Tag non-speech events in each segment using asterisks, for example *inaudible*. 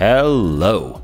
Hello.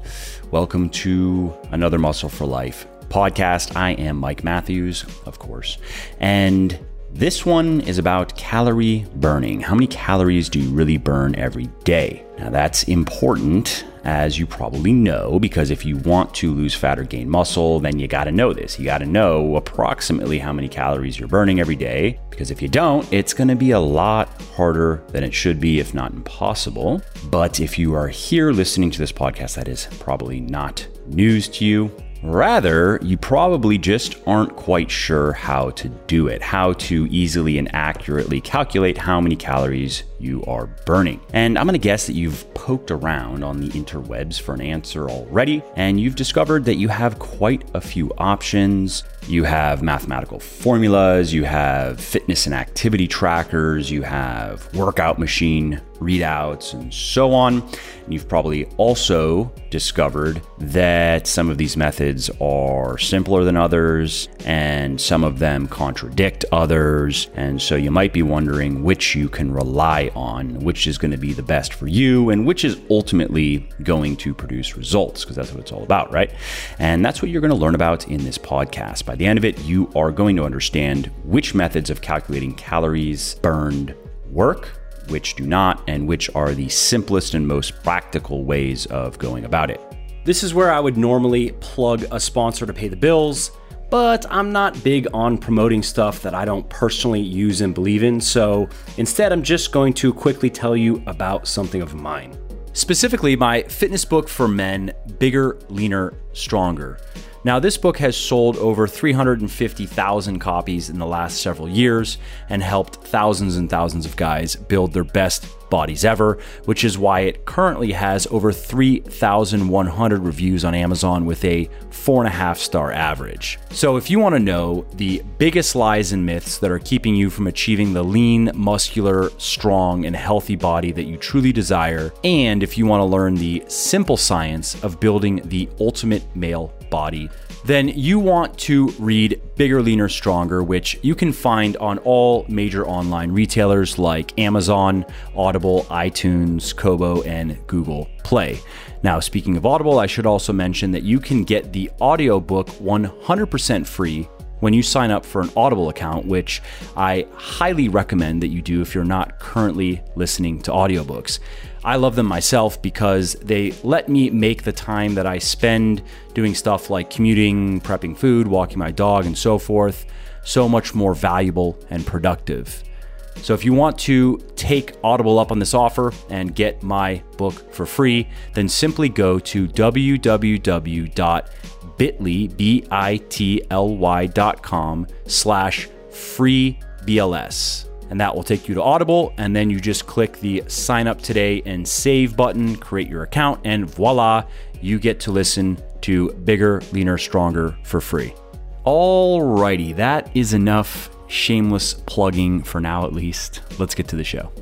Welcome to another Muscle for Life podcast. I am Mike Matthews, of course. And this one is about calorie burning. How many calories do you really burn every day? Now, that's important as you probably know, because if you want to lose fat or gain muscle, then you gotta know this. You gotta know approximately how many calories you're burning every day, because if you don't, it's gonna be a lot harder than it should be, if not impossible. But if you are here listening to this podcast, that is probably not news to you. Rather, you probably just aren't quite sure how to do it, how to easily and accurately calculate how many calories you are burning. And I'm gonna guess that you've poked around on the interwebs for an answer already, and you've discovered that you have quite a few options. You have mathematical formulas, you have fitness and activity trackers, you have workout machine readouts, and so on. And you've probably also discovered that some of these methods are simpler than others, and some of them contradict others. And so you might be wondering which you can rely on, which is going to be the best for you, and which is ultimately going to produce results, because that's what it's all about, right? And that's what you're going to learn about in this podcast. By the end of it, you are going to understand which methods of calculating calories burned work, which do not, and which are the simplest and most practical ways of going about it. This is where I would normally plug a sponsor to pay the bills, but I'm not big on promoting stuff that I don't personally use and believe in, so instead I'm just going to quickly tell you about something of mine. Specifically, my fitness book for men, Bigger, Leaner, Stronger. Now, this book has sold over 350,000 copies in the last several years and helped thousands and thousands of guys build their best bodies ever, which is why it currently has over 3,100 reviews on Amazon with a four and a half star average. So, if you want to know the biggest lies and myths that are keeping you from achieving the lean, muscular, strong, and healthy body that you truly desire, and if you want to learn the simple science of building the ultimate male body, then you want to read Bigger, Leaner, Stronger, which you can find on all major online retailers like Amazon, Audible, iTunes, Kobo, and Google Play. Now, speaking of Audible, I should also mention that you can get the audiobook 100% free when you sign up for an Audible account, which I highly recommend that you do if you're not currently listening to audiobooks. I love them myself because they let me make the time that I spend doing stuff like commuting, prepping food, walking my dog, and so forth so much more valuable and productive. So if you want to take Audible up on this offer and get my book for free, then simply go to www.bitly, B-I-T-L-Y dot com slash free BLS. And that will take you to Audible. And then you just click the sign up today and save button, create your account, and voila, you get to listen to Bigger, Leaner, Stronger for free. Alrighty, that is enough shameless plugging for now at least. Let's get to the show.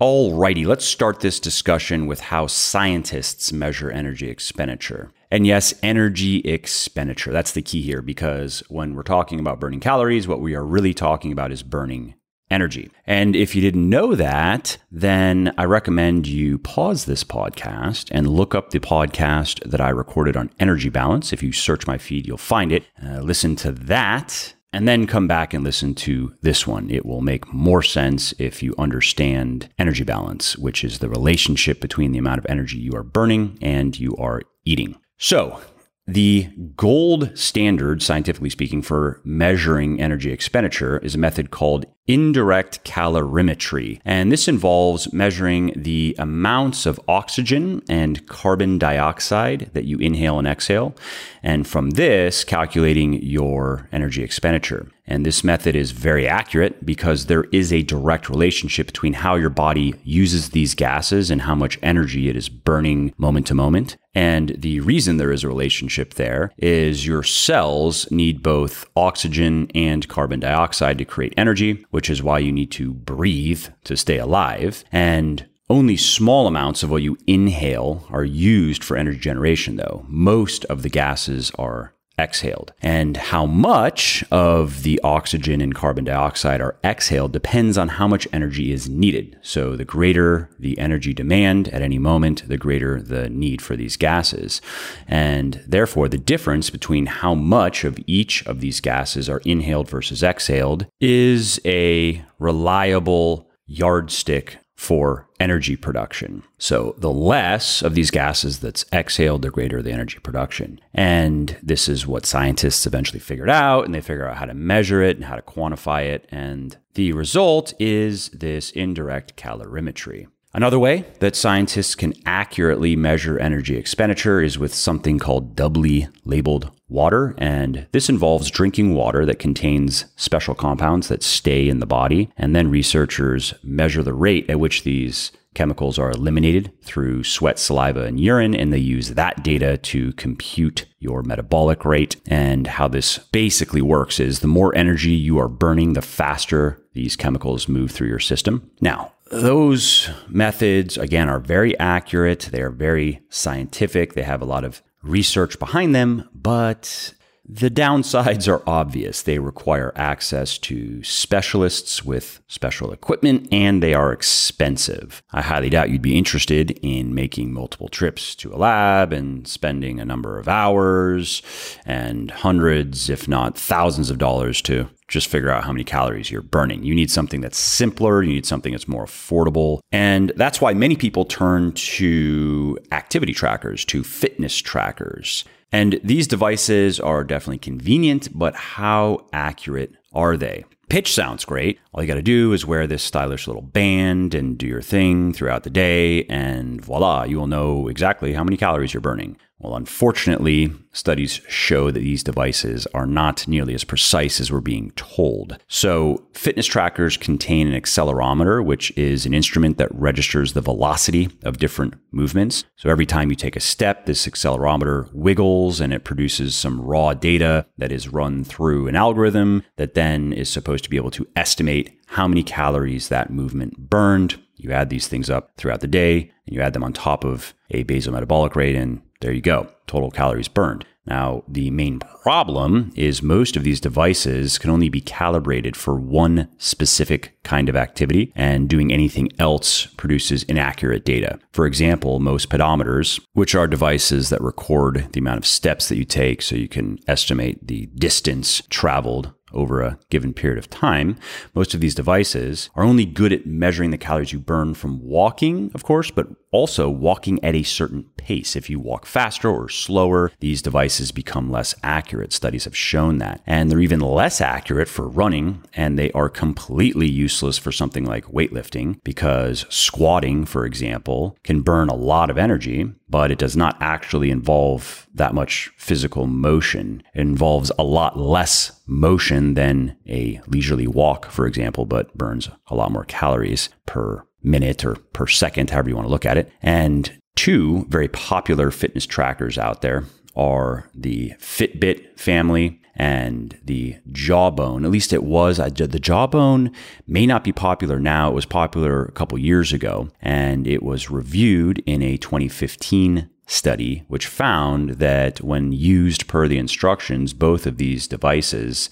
Alrighty, let's start this discussion with how scientists measure energy expenditure. And yes, energy expenditure. That's the key here because when we're talking about burning calories, what we are really talking about is burning energy. And if you didn't know that, then I recommend you pause this podcast and look up the podcast that I recorded on energy balance. If you search my feed, you'll find it. Uh, listen to that and then come back and listen to this one. It will make more sense if you understand energy balance, which is the relationship between the amount of energy you are burning and you are eating. So, the gold standard, scientifically speaking, for measuring energy expenditure is a method called indirect calorimetry. And this involves measuring the amounts of oxygen and carbon dioxide that you inhale and exhale. And from this, calculating your energy expenditure. And this method is very accurate because there is a direct relationship between how your body uses these gases and how much energy it is burning moment to moment. And the reason there is a relationship there is your cells need both oxygen and carbon dioxide to create energy, which is why you need to breathe to stay alive. And only small amounts of what you inhale are used for energy generation, though. Most of the gases are exhaled. And how much of the oxygen and carbon dioxide are exhaled depends on how much energy is needed. So the greater the energy demand at any moment, the greater the need for these gases. And therefore, the difference between how much of each of these gases are inhaled versus exhaled is a reliable yardstick for energy production. So the less of these gases that's exhaled, the greater the energy production. And this is what scientists eventually figured out, and they figure out how to measure it and how to quantify it. And the result is this indirect calorimetry. Another way that scientists can accurately measure energy expenditure is with something called doubly labeled water. And this involves drinking water that contains special compounds that stay in the body. And then researchers measure the rate at which these chemicals are eliminated through sweat, saliva, and urine. And they use that data to compute your metabolic rate. And how this basically works is the more energy you are burning, the faster these chemicals move through your system. Now, those methods, again, are very accurate. They are very scientific. They have a lot of research behind them, but the downsides are obvious. They require access to specialists with special equipment and they are expensive. I highly doubt you'd be interested in making multiple trips to a lab and spending a number of hours and hundreds, if not thousands of dollars to just figure out how many calories you're burning. You need something that's simpler, you need something that's more affordable. And that's why many people turn to activity trackers, to fitness trackers. And these devices are definitely convenient, but how accurate are they? Pitch sounds great. All you got to do is wear this stylish little band and do your thing throughout the day, and voila, you will know exactly how many calories you're burning. Well, unfortunately, studies show that these devices are not nearly as precise as we're being told. So, fitness trackers contain an accelerometer, which is an instrument that registers the velocity of different movements. So, every time you take a step, this accelerometer wiggles and it produces some raw data that is run through an algorithm that then is supposed to be able to estimate how many calories that movement burned. You add these things up throughout the day and you add them on top of a basal metabolic rate and there you go, total calories burned. Now, the main problem is most of these devices can only be calibrated for one specific kind of activity, and doing anything else produces inaccurate data. For example, most pedometers, which are devices that record the amount of steps that you take so you can estimate the distance traveled over a given period of time, most of these devices are only good at measuring the calories you burn from walking, of course, but also walking at a certain pace. If you walk faster or slower, these devices become less accurate. Studies have shown that. And they're even less accurate for running, and they are completely useless for something like weightlifting because squatting, for example, can burn a lot of energy, but it does not actually involve that much physical motion. It involves a lot less motion than a leisurely walk, for example, but burns a lot more calories per minute or per second, however you want to look at it. And two very popular fitness trackers out there are the Fitbit family and the Jawbone. At least it was. The Jawbone may not be popular now. It was popular a couple years ago, and it was reviewed in a 2015 study, which found that when used per the instructions, both of these devices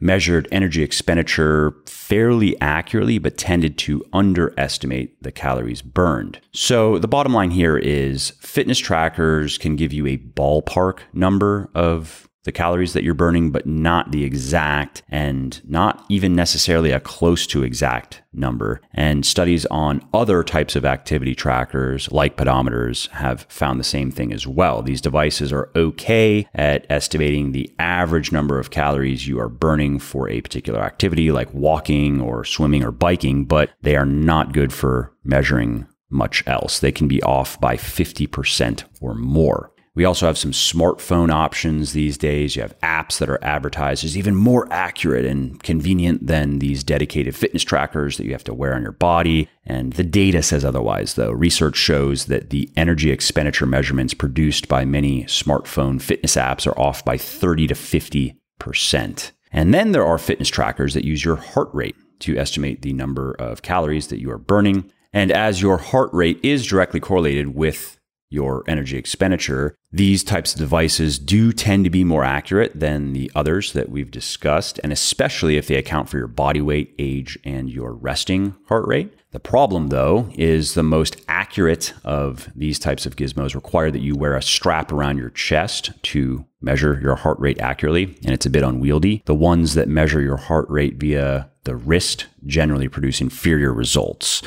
measured energy expenditure fairly accurately, but tended to underestimate the calories burned. So the bottom line here is fitness trackers can give you a ballpark number of the calories that you're burning, but not the exact and not even necessarily a close to exact number. And studies on other types of activity trackers like pedometers have found the same thing as well. These devices are okay at estimating the average number of calories you are burning for a particular activity like walking or swimming or biking, but they are not good for measuring much else. They can be off by 50% or more. We also have some smartphone options these days. You have apps that are advertised as even more accurate and convenient than these dedicated fitness trackers that you have to wear on your body. And the data says otherwise, though. Research shows that the energy expenditure measurements produced by many smartphone fitness apps are off by 30 to 50%. And then there are fitness trackers that use your heart rate to estimate the number of calories that you are burning. And as your heart rate is directly correlated with your energy expenditure. These types of devices do tend to be more accurate than the others that we've discussed, and especially if they account for your body weight, age, and your resting heart rate. The problem, though, is the most accurate of these types of gizmos require that you wear a strap around your chest to measure your heart rate accurately, and it's a bit unwieldy. The ones that measure your heart rate via the wrist generally produce inferior results.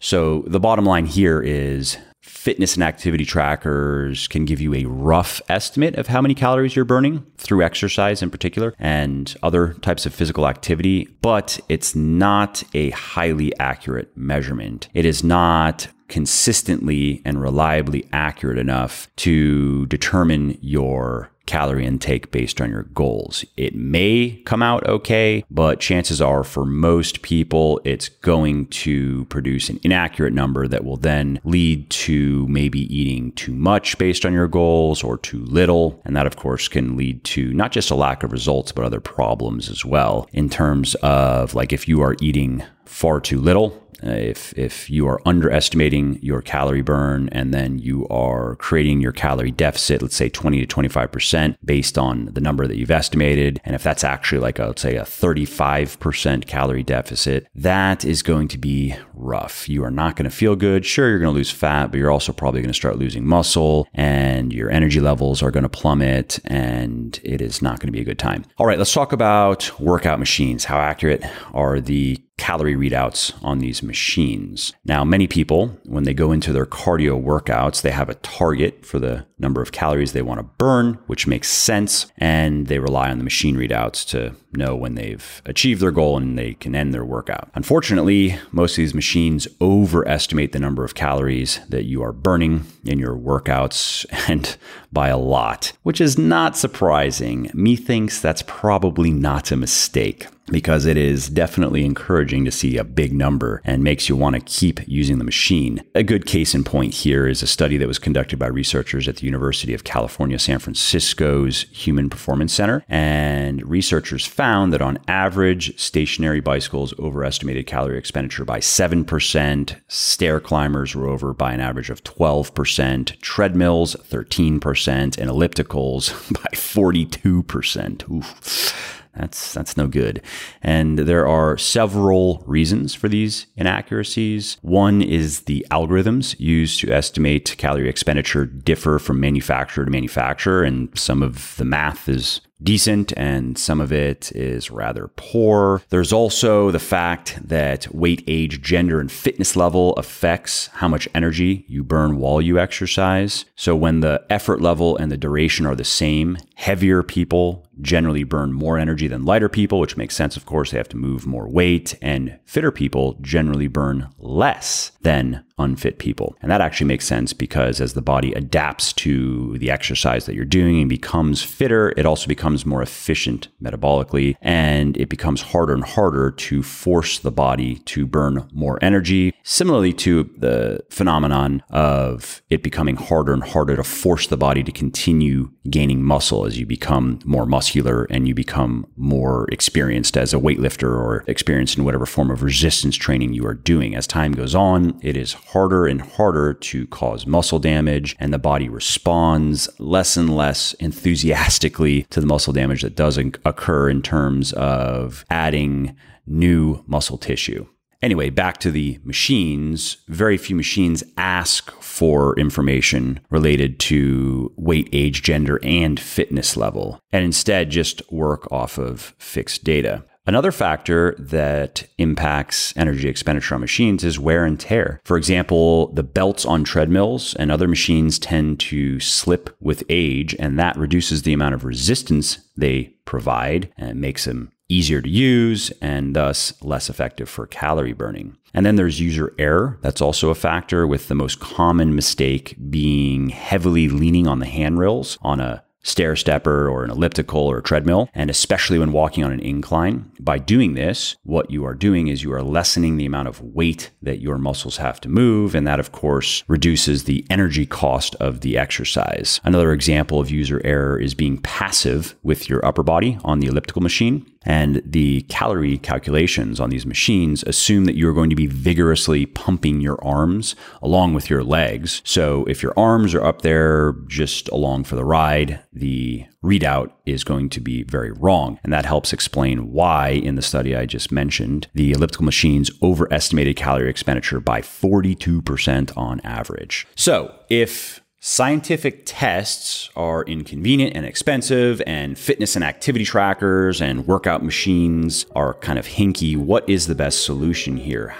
So the bottom line here is fitness and activity trackers can give you a rough estimate of how many calories you're burning through exercise in particular and other types of physical activity, but it's not a highly accurate measurement. It is not consistently and reliably accurate enough to determine your calorie intake based on your goals. It may come out okay, but chances are for most people, it's going to produce an inaccurate number that will then lead to maybe eating too much based on your goals or too little. And that, of course, can lead to not just a lack of results, but other problems as well in terms of like if you are eating far too little Uh, if if you are underestimating your calorie burn and then you are creating your calorie deficit, let's say 20 to 25 percent based on the number that you've estimated, and if that's actually like a, let's say a 35 percent calorie deficit, that is going to be rough. You are not going to feel good. Sure, you're going to lose fat, but you're also probably going to start losing muscle, and your energy levels are going to plummet, and it is not going to be a good time. All right, let's talk about workout machines. How accurate are the calorie readouts on these machines. Now, many people, when they go into their cardio workouts, they have a target for the number of calories they want to burn, which makes sense. And they rely on the machine readouts to know when they've achieved their goal and they can end their workout. Unfortunately, most of these machines overestimate the number of calories that you are burning in your workouts *laughs* and by a lot, which is not surprising. Methinks that's probably not a mistake because it is definitely encouraging to see a big number and makes you want to keep using the machine. A good case in point here is a study that was conducted by researchers at the University of California, San Francisco's Human Performance Center. And researchers found that on average, stationary bicycles overestimated calorie expenditure by 7%, stair climbers were over by an average of 12%, treadmills 13%, and ellipticals *laughs* by 42%. Oof. That's that's no good. And there are several reasons for these inaccuracies. One is the algorithms used to estimate calorie expenditure differ from manufacturer to manufacturer and some of the math is decent and some of it is rather poor. There's also the fact that weight, age, gender, and fitness level affects how much energy you burn while you exercise. So when the effort level and the duration are the same, heavier people generally burn more energy than lighter people, which makes sense, of course, they have to move more weight, and fitter people generally burn less than unfit people. And that actually makes sense because as the body adapts to the exercise that you're doing and becomes fitter, it also becomes more efficient metabolically and it becomes harder and harder to force the body to burn more energy. Similarly to the phenomenon of it becoming harder and harder to force the body to continue gaining muscle as you become more muscular and you become more experienced as a weightlifter or experienced in whatever form of resistance training you are doing. As time goes on, it is harder and harder to cause muscle damage, and the body responds less and less enthusiastically to the muscle damage that does occur in terms of adding new muscle tissue. Anyway, back to the machines. Very few machines ask for information related to weight, age, gender, and fitness level, and instead just work off of fixed data. Another factor that impacts energy expenditure on machines is wear and tear. For example, the belts on treadmills and other machines tend to slip with age, and that reduces the amount of resistance they provide and makes them easier to use and thus less effective for calorie burning. And then there's user error. That's also a factor, with the most common mistake being heavily leaning on the handrails on a stair stepper or an elliptical or a treadmill, and especially when walking on an incline. By doing this, what you are doing is you are lessening the amount of weight that your muscles have to move, and that, of course, reduces the energy cost of the exercise. Another example of user error is being passive with your upper body on the elliptical machine. And the calorie calculations on these machines assume that you're going to be vigorously pumping your arms along with your legs. So if your arms are up there just along for the ride, the readout is going to be very wrong. And that helps explain why, in the study I just mentioned, the elliptical machines overestimated calorie expenditure by 42% on average. So if Scientific tests are inconvenient and expensive, and fitness and activity trackers and workout machines are kind of hinky. What is the best solution here?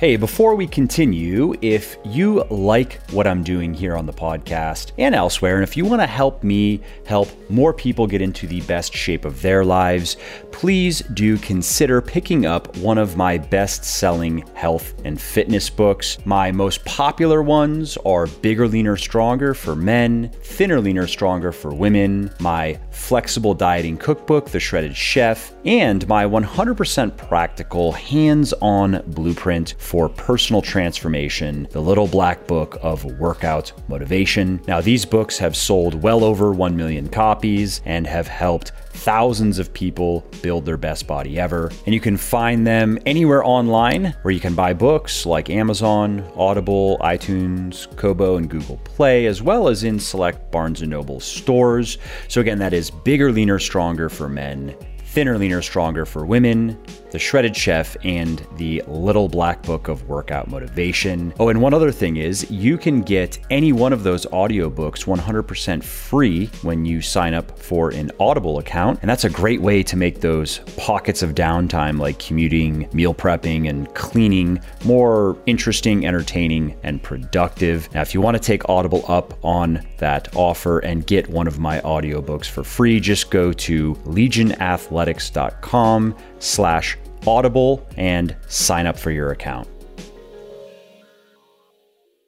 Hey, before we continue, if you like what I'm doing here on the podcast and elsewhere, and if you want to help me help more people get into the best shape of their lives, please do consider picking up one of my best selling health and fitness books. My most popular ones are Bigger, Leaner, Stronger for men, Thinner, Leaner, Stronger for women, my flexible dieting cookbook, The Shredded Chef, and my 100% practical hands on blueprint for personal transformation, The Little Black Book of Workout Motivation. Now, these books have sold well over 1 million copies and have helped thousands of people build their best body ever. And you can find them anywhere online where you can buy books like Amazon, Audible, iTunes, Kobo, and Google Play, as well as in select Barnes & Noble stores. So again, that is Bigger, Leaner, Stronger for men Thinner, Leaner, Stronger for Women, The Shredded Chef, and The Little Black Book of Workout Motivation. Oh, and one other thing is you can get any one of those audiobooks 100% free when you sign up for an Audible account. And that's a great way to make those pockets of downtime like commuting, meal prepping, and cleaning more interesting, entertaining, and productive. Now, if you want to take Audible up on that offer and get one of my audiobooks for free, just go to Legion Athletic athletics.com slash audible and sign up for your account.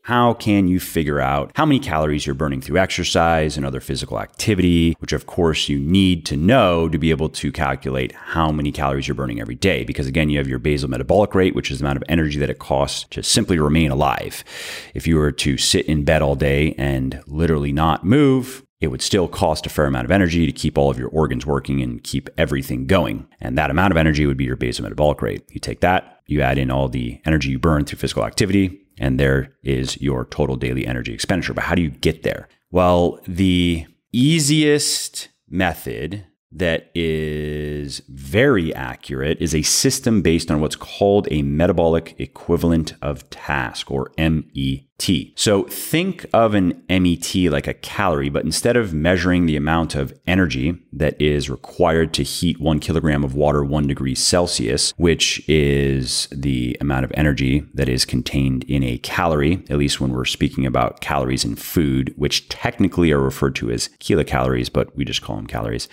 How can you figure out how many calories you're burning through exercise and other physical activity, which of course you need to know to be able to calculate how many calories you're burning every day? Because again, you have your basal metabolic rate, which is the amount of energy that it costs to simply remain alive. If you were to sit in bed all day and literally not move, it would still cost a fair amount of energy to keep all of your organs working and keep everything going. And that amount of energy would be your basal metabolic rate. You take that, you add in all the energy you burn through physical activity, and there is your total daily energy expenditure. But how do you get there? Well, the easiest method that is very accurate is a system based on what's called a metabolic equivalent of task or MET. So think of an MET like a calorie, but instead of measuring the amount of energy that is required to heat one kilogram of water one degree Celsius, which is the amount of energy that is contained in a calorie, at least when we're speaking about calories in food, which technically are referred to as kilocalories, but we just call them calories.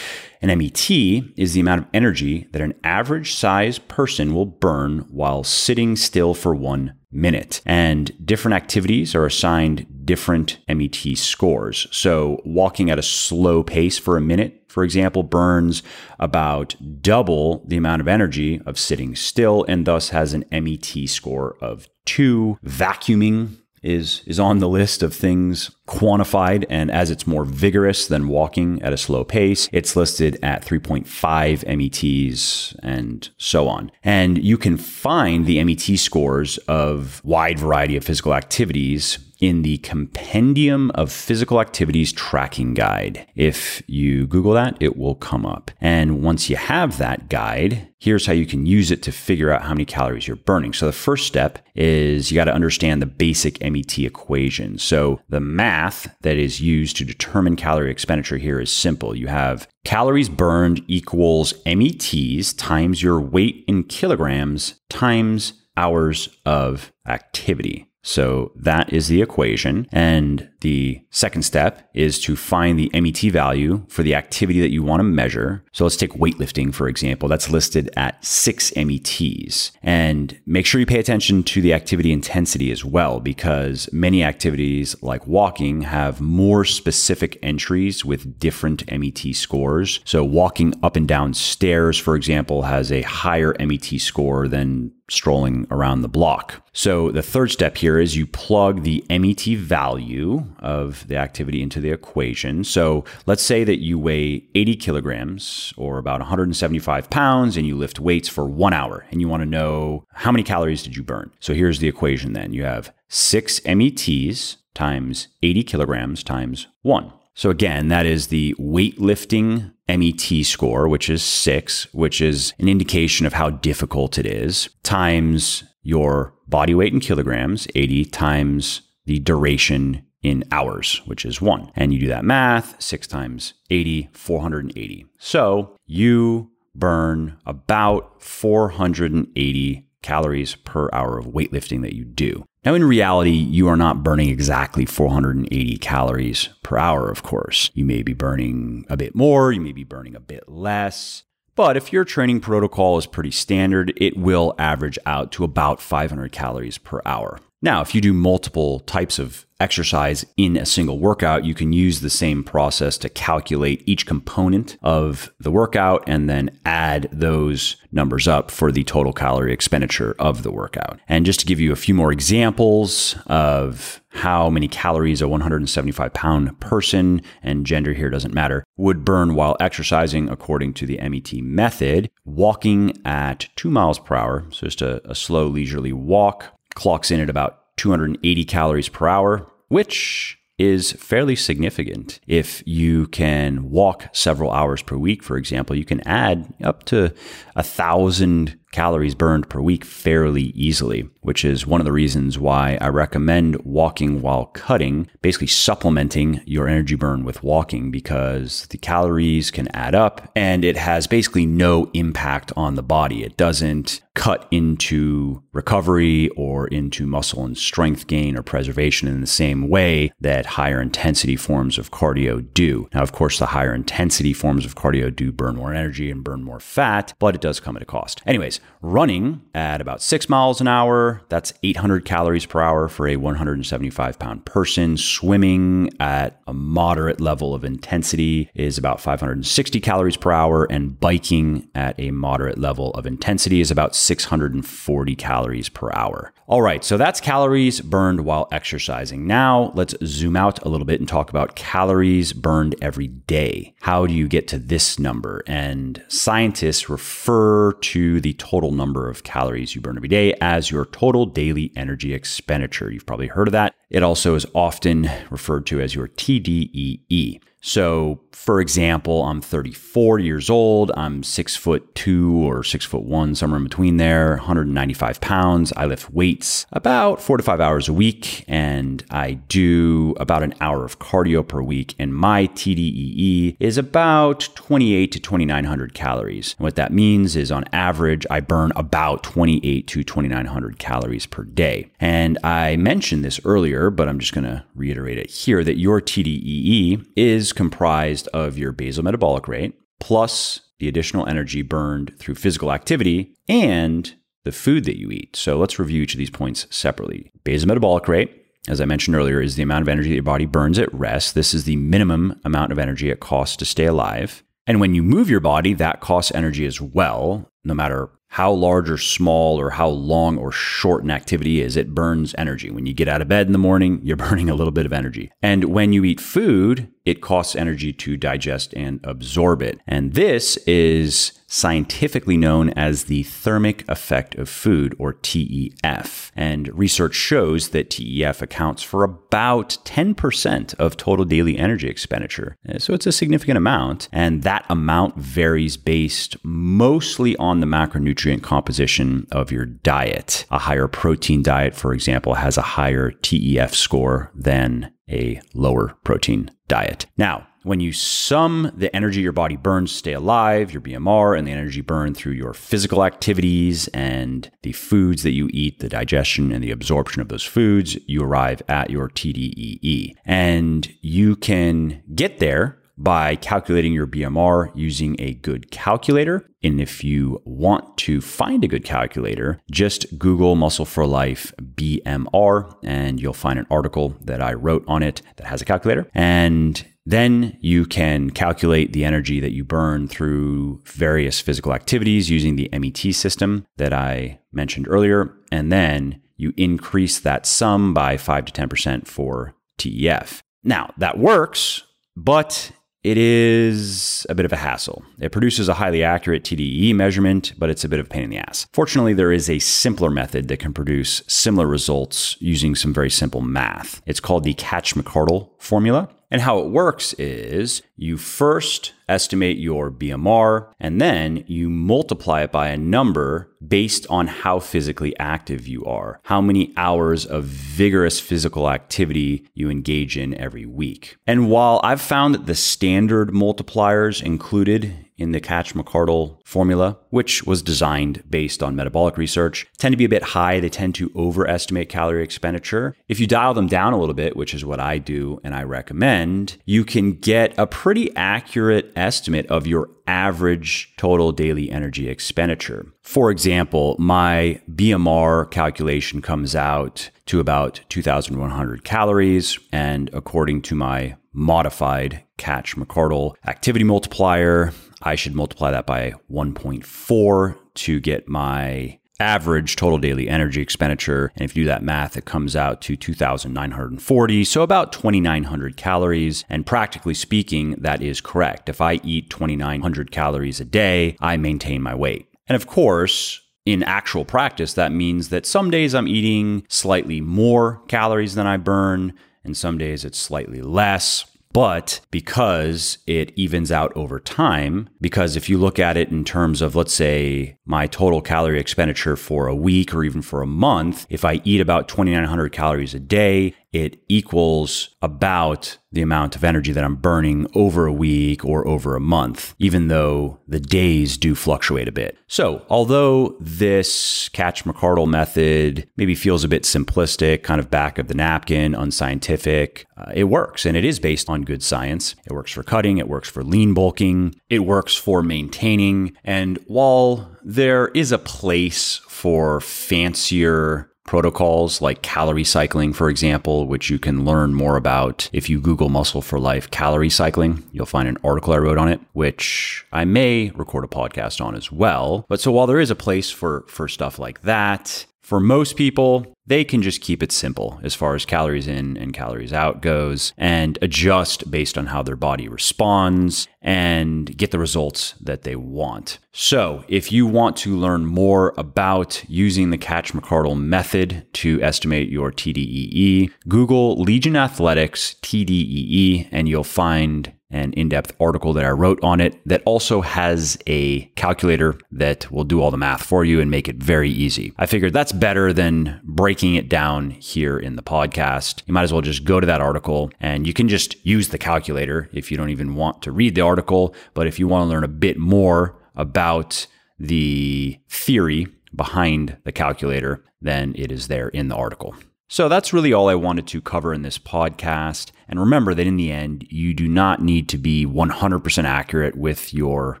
An MET is the amount of energy that an average size person will burn while sitting still for one minute. And different activities are assigned different MET scores. So, walking at a slow pace for a minute, for example, burns about double the amount of energy of sitting still and thus has an MET score of two. Vacuuming is is on the list of things quantified and as it's more vigorous than walking at a slow pace it's listed at 3.5 METs and so on. And you can find the MET scores of wide variety of physical activities in the Compendium of Physical Activities Tracking Guide. If you Google that, it will come up. And once you have that guide, here's how you can use it to figure out how many calories you're burning. So the first step is you got to understand the basic MET equation. So the math that is used to determine calorie expenditure here is simple. You have calories burned equals METs times your weight in kilograms times hours of activity. So that is the equation. And the second step is to find the MET value for the activity that you want to measure. So let's take weightlifting, for example. That's listed at six METs. And make sure you pay attention to the activity intensity as well, because many activities like walking have more specific entries with different MET scores. So walking up and down stairs, for example, has a higher MET score than strolling around the block. So the third step here is you plug the MET value of the activity into the equation. So let's say that you weigh 80 kilograms or about 175 pounds and you lift weights for one hour and you want to know how many calories did you burn. So here's the equation then. You have six METs times 80 kilograms times one. So again, that is the weightlifting MET score, which is six, which is an indication of how difficult it is, times your body weight in kilograms, 80 times the duration in hours, which is one. And you do that math, six times 80, 480. So you burn about 480 calories per hour of weightlifting that you do. Now, in reality, you are not burning exactly 480 calories per hour, of course. You may be burning a bit more, you may be burning a bit less. But if your training protocol is pretty standard, it will average out to about 500 calories per hour. Now, if you do multiple types of exercise in a single workout, you can use the same process to calculate each component of the workout and then add those numbers up for the total calorie expenditure of the workout. And just to give you a few more examples of how many calories a 175 pound person, and gender here doesn't matter, would burn while exercising according to the MET method, walking at two miles per hour, so just a, a slow, leisurely walk clocks in at about 280 calories per hour, which is fairly significant. If you can walk several hours per week, for example, you can add up to a thousand calories burned per week fairly easily, which is one of the reasons why I recommend walking while cutting, basically supplementing your energy burn with walking because the calories can add up and it has basically no impact on the body. It doesn't cut into recovery or into muscle and strength gain or preservation in the same way that higher intensity forms of cardio do. Now, of course, the higher intensity forms of cardio do burn more energy and burn more fat, but it does come at a cost. Anyways, running at about six miles an hour, that's 800 calories per hour for a 175 pound person. Swimming at a moderate level of intensity is about 560 calories per hour, and biking at a moderate level of intensity is about 640 calories per hour. All right, so that's calories burned while exercising. Now let's zoom out a little bit and talk about calories burned every day. How do you get to this number? And scientists refer to the total number of calories you burn every day as your total daily energy expenditure. You've probably heard of that. It also is often referred to as your TDEE. So, for example, I'm 34 years old. I'm six foot two or six foot one, somewhere in between there, 195 pounds. I lift weights about four to five hours a week, and I do about an hour of cardio per week. And my TDEE is about 28 to 2900 calories. And what that means is, on average, I burn about 28 to 2900 calories per day. And I mentioned this earlier, but I'm just going to reiterate it here that your TDEE is is comprised of your basal metabolic rate plus the additional energy burned through physical activity and the food that you eat. So let's review each of these points separately. Basal metabolic rate, as I mentioned earlier, is the amount of energy that your body burns at rest. This is the minimum amount of energy it costs to stay alive. And when you move your body, that costs energy as well, no matter how large or small or how long or short an activity is, it burns energy. When you get out of bed in the morning, *laughs* you're burning a little bit of energy. And when you eat food, it costs energy to digest and absorb it. And this is scientifically known as the thermic effect of food, or TEF. And research shows that TEF accounts for about 10% of total daily energy expenditure. Uh, so it's a significant amount. And that amount varies based mostly on the macronutrient composition of your diet. A higher protein diet, for example, has a higher TEF score than a lower protein diet. Now, when you sum the energy your body burns to stay alive, your BMR, and the energy burned through your physical activities and the foods that you eat, the digestion and the absorption of those foods, you arrive at your TDEE. And you can get there by calculating your BMR using a good calculator. And if you want to find a good calculator, just Google Muscle for Life BMR and you'll find an article that I wrote on it that has a calculator. And then you can calculate the energy that you burn through various physical activities using the MET system that I mentioned earlier. And then you increase that sum by 5 to 10% for TEF. Now, that works, but it is a bit of a hassle. It produces a highly accurate TDE measurement, but it's a bit of a pain in the ass. Fortunately, there is a simpler method that can produce similar results using some very simple math. It's called the Katch McArdle formula. And how it works is you first estimate your BMR and then you multiply it by a number based on how physically active you are, how many hours of vigorous physical activity you engage in every week. And while I've found that the standard multipliers included in the Katch McArdle formula, which was designed based on metabolic research, tend to be a bit high. They tend to overestimate calorie expenditure. If you dial them down a little bit, which is what I do and I recommend, you can get a pretty accurate estimate of your average total daily energy expenditure. For example, my BMR calculation comes out to about 2,100 calories. And according to my modified Katch McArdle activity multiplier, I should multiply that by 1.4 to get my average total daily energy expenditure. And if you do that math, it comes out to 2,940. So about 2,900 calories. And practically speaking, that is correct. If I eat 2,900 calories a day, I maintain my weight. And of course, in actual practice, that means that some days I'm eating slightly more calories than I burn, and some days it's slightly less. But because it evens out over time, because if you look at it in terms of, let's say, my total calorie expenditure for a week or even for a month, if I eat about 2,900 calories a day, it equals about the amount of energy that I'm burning over a week or over a month, even though the days do fluctuate a bit. So, although this Katch McArdle method maybe feels a bit simplistic, kind of back of the napkin, unscientific, uh, it works and it is based on good science. It works for cutting, it works for lean bulking, it works for maintaining. And while there is a place for fancier protocols like calorie cycling, for example, which you can learn more about if you Google Muscle for Life calorie cycling. You'll find an article I wrote on it, which I may record a podcast on as well. But so while there is a place for, for stuff like that, for most people, they can just keep it simple as far as calories in and calories out goes and adjust based on how their body responds and get the results that they want. So, if you want to learn more about using the Katch McArdle method to estimate your TDEE, Google Legion Athletics TDEE and you'll find an in depth article that I wrote on it that also has a calculator that will do all the math for you and make it very easy. I figured that's better than breaking it down here in the podcast. You might as well just go to that article and you can just use the calculator if you don't even want to read the article. But if you want to learn a bit more about the theory behind the calculator, then it is there in the article. So that's really all I wanted to cover in this podcast. And remember that in the end, you do not need to be 100% accurate with your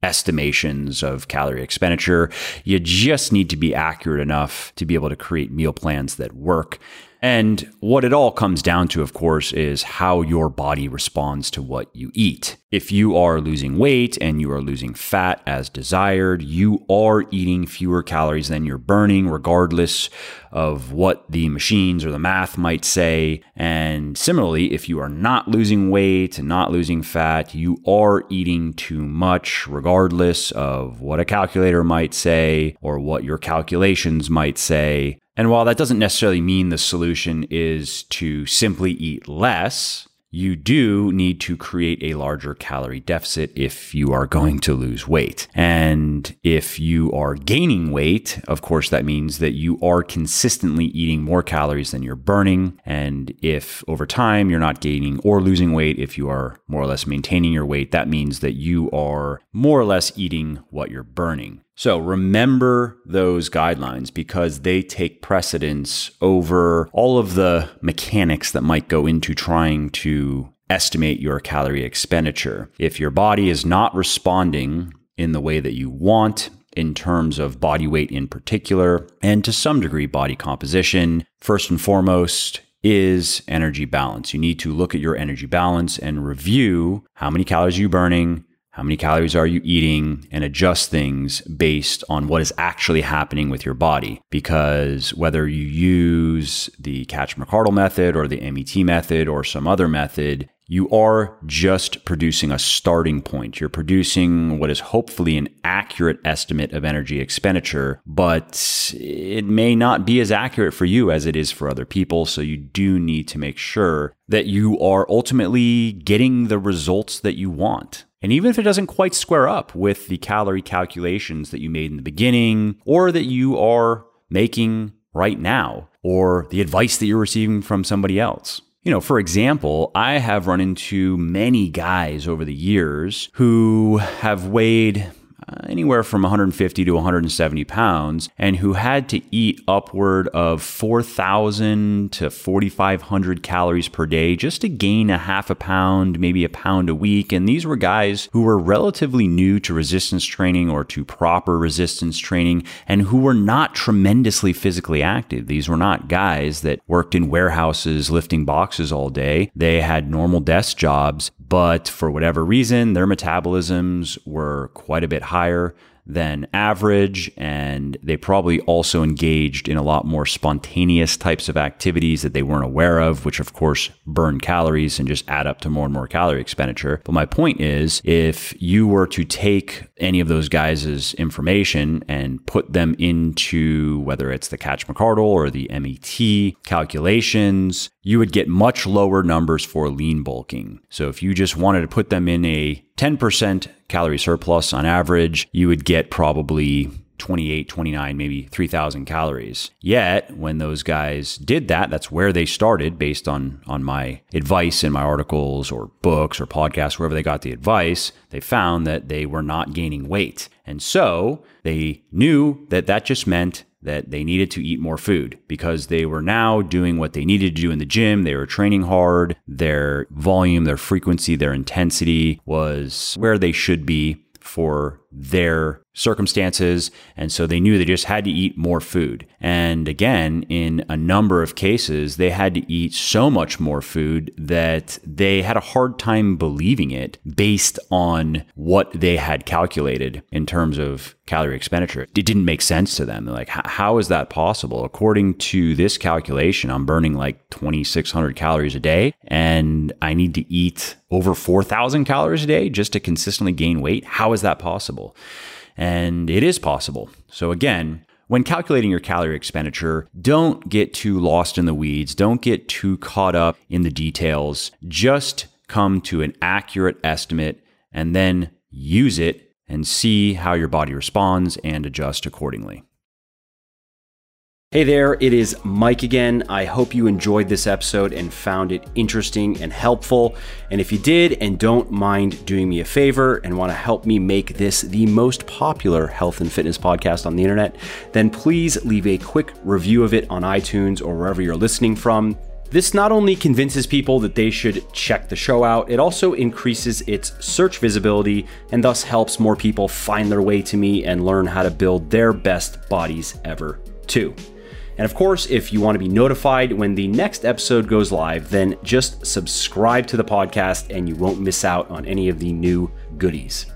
estimations of calorie expenditure. You just need to be accurate enough to be able to create meal plans that work. And what it all comes down to, of course, is how your body responds to what you eat. If you are losing weight and you are losing fat as desired, you are eating fewer calories than you're burning, regardless of what the machines or the math might say. And similarly, if you are not losing weight and not losing fat, you are eating too much, regardless of what a calculator might say or what your calculations might say. And while that doesn't necessarily mean the solution is to simply eat less, you do need to create a larger calorie deficit if you are going to lose weight. And if you are gaining weight, of course, that means that you are consistently eating more calories than you're burning. And if over time you're not gaining or losing weight, if you are more or less maintaining your weight, that means that you are more or less eating what you're burning. So remember those guidelines because they take precedence over all of the mechanics that might go into trying to estimate your calorie expenditure. If your body is not responding in the way that you want, in terms of body weight in particular, and to some degree body composition, first and foremost, is energy balance. You need to look at your energy balance and review how many calories you're burning, how many calories are you eating, and adjust things based on what is actually happening with your body. Because whether you use the Katch McArdle method or the MET method or some other method, you are just producing a starting point. You're producing what is hopefully an accurate estimate of energy expenditure, but it may not be as accurate for you as it is for other people. So you do need to make sure that you are ultimately getting the results that you want. And even if it doesn't quite square up with the calorie calculations that you made in the beginning or that you are making right now or the advice that you're receiving from somebody else. You know, for example, I have run into many guys over the years who have weighed Uh, anywhere from 150 to 170 pounds and who had to eat upward of 4,000 to 4,500 calories per day just to gain a half a pound, maybe a pound a week. And these were guys who were relatively new to resistance training or to proper resistance training and who were not tremendously physically active. These were not guys that worked in warehouses lifting boxes all day. They had normal desk jobs, but for whatever reason, their metabolisms were quite a bit higher than average, and they probably also engaged in a lot more spontaneous types of activities that they weren't aware of, which of course burn calories and just add up to more and more calorie expenditure. But my point is, if you were to take any of those guys' information and put them into whether it's the Katch McArdle or the MET calculations, you would get much lower numbers for lean bulking. So if you just wanted to put them in a 10% calorie surplus on average, you would get probably 28, 29, maybe 3,000 calories. Yet, when those guys did that, that's where they started based on, on my advice in my articles or books or podcasts, wherever they got the advice, they found that they were not gaining weight. And so they knew that that just meant that they needed to eat more food because they were now doing what they needed to do in the gym. They were training hard. Their volume, their frequency, their intensity was where they should be for their circumstances. And so they knew they just had to eat more food. And again, in a number of cases, they had to eat so much more food that they had a hard time believing it based on what they had calculated in terms of calorie expenditure. It didn't make sense to them. They're like, how is that possible? According to this calculation, I'm burning like 2,600 calories a day and I need to eat over 4,000 calories a day just to consistently gain weight. How is that possible? Possible. And it is possible. So, again, when calculating your calorie expenditure, don't get too lost in the weeds. Don't get too caught up in the details. Just come to an accurate estimate and then use it and see how your body responds and adjust accordingly. Hey there, it is Mike again. I hope you enjoyed this episode and found it interesting and helpful. And if you did and don't mind doing me a favor and want to help me make this the most popular health and fitness podcast on the internet, then please leave a quick review of it on iTunes or wherever you're listening from. This not only convinces people that they should check the show out, it also increases its search visibility and thus helps more people find their way to me and learn how to build their best bodies ever, too. And of course, if you want to be notified when the next episode goes live, then just subscribe to the podcast and you won't miss out on any of the new goodies.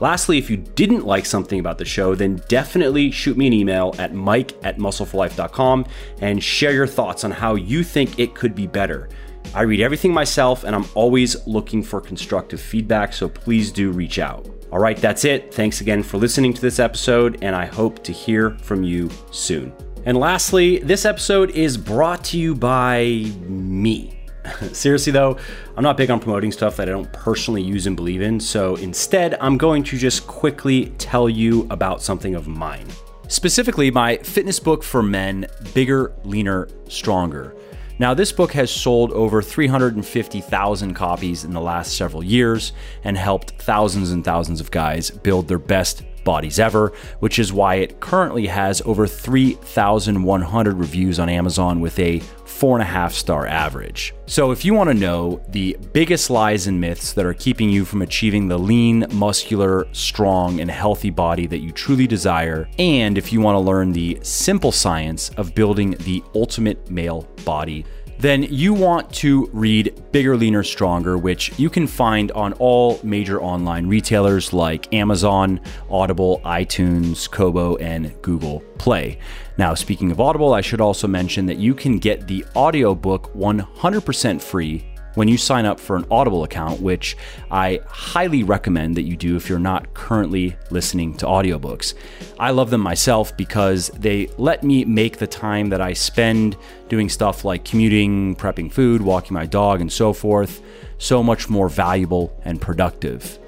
Lastly, if you didn't like something about the show, then definitely shoot me an email at mike at muscleforlife.com and share your thoughts on how you think it could be better. I read everything myself and I'm always looking for constructive feedback, so please do reach out. All right, that's it. Thanks again for listening to this episode, and I hope to hear from you soon. And lastly, this episode is brought to you by me. *laughs* Seriously, though, I'm not big on promoting stuff that I don't personally use and believe in, so instead, I'm going to just quickly tell you about something of mine. Specifically, my fitness book for men, Bigger, Leaner, Stronger. Now, this book has sold over 350,000 copies in the last several years and helped thousands and thousands of guys build their best bodies ever, which is why it currently has over 3,100 reviews on Amazon with a four and a half star average. So, if you want to know the biggest lies and myths that are keeping you from achieving the lean, muscular, strong, and healthy body that you truly desire, and if you want to learn the simple science of building the ultimate male body, then you want to read Bigger, Leaner, Stronger, which you can find on all major online retailers like Amazon, Audible, iTunes, Kobo, and Google Play. Now, speaking of Audible, I should also mention that you can get the audiobook 100% free when you sign up for an Audible account, which I highly recommend that you do if you're not currently listening to audiobooks. I love them myself because they let me make the time that I spend doing stuff like commuting, prepping food, walking my dog, and so forth so much more valuable and productive.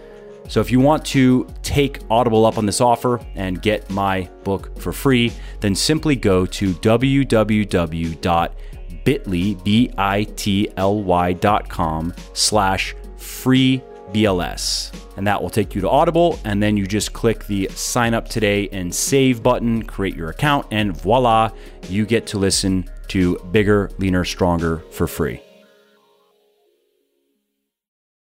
So if you want to take Audible up on this offer and get my book for free, then simply go to www bit.ly, B-I-T-L-Y dot com slash free BLS. And that will take you to Audible. And then you just click the sign up today and save button, create your account, and voila, you get to listen to Bigger, Leaner, Stronger for free.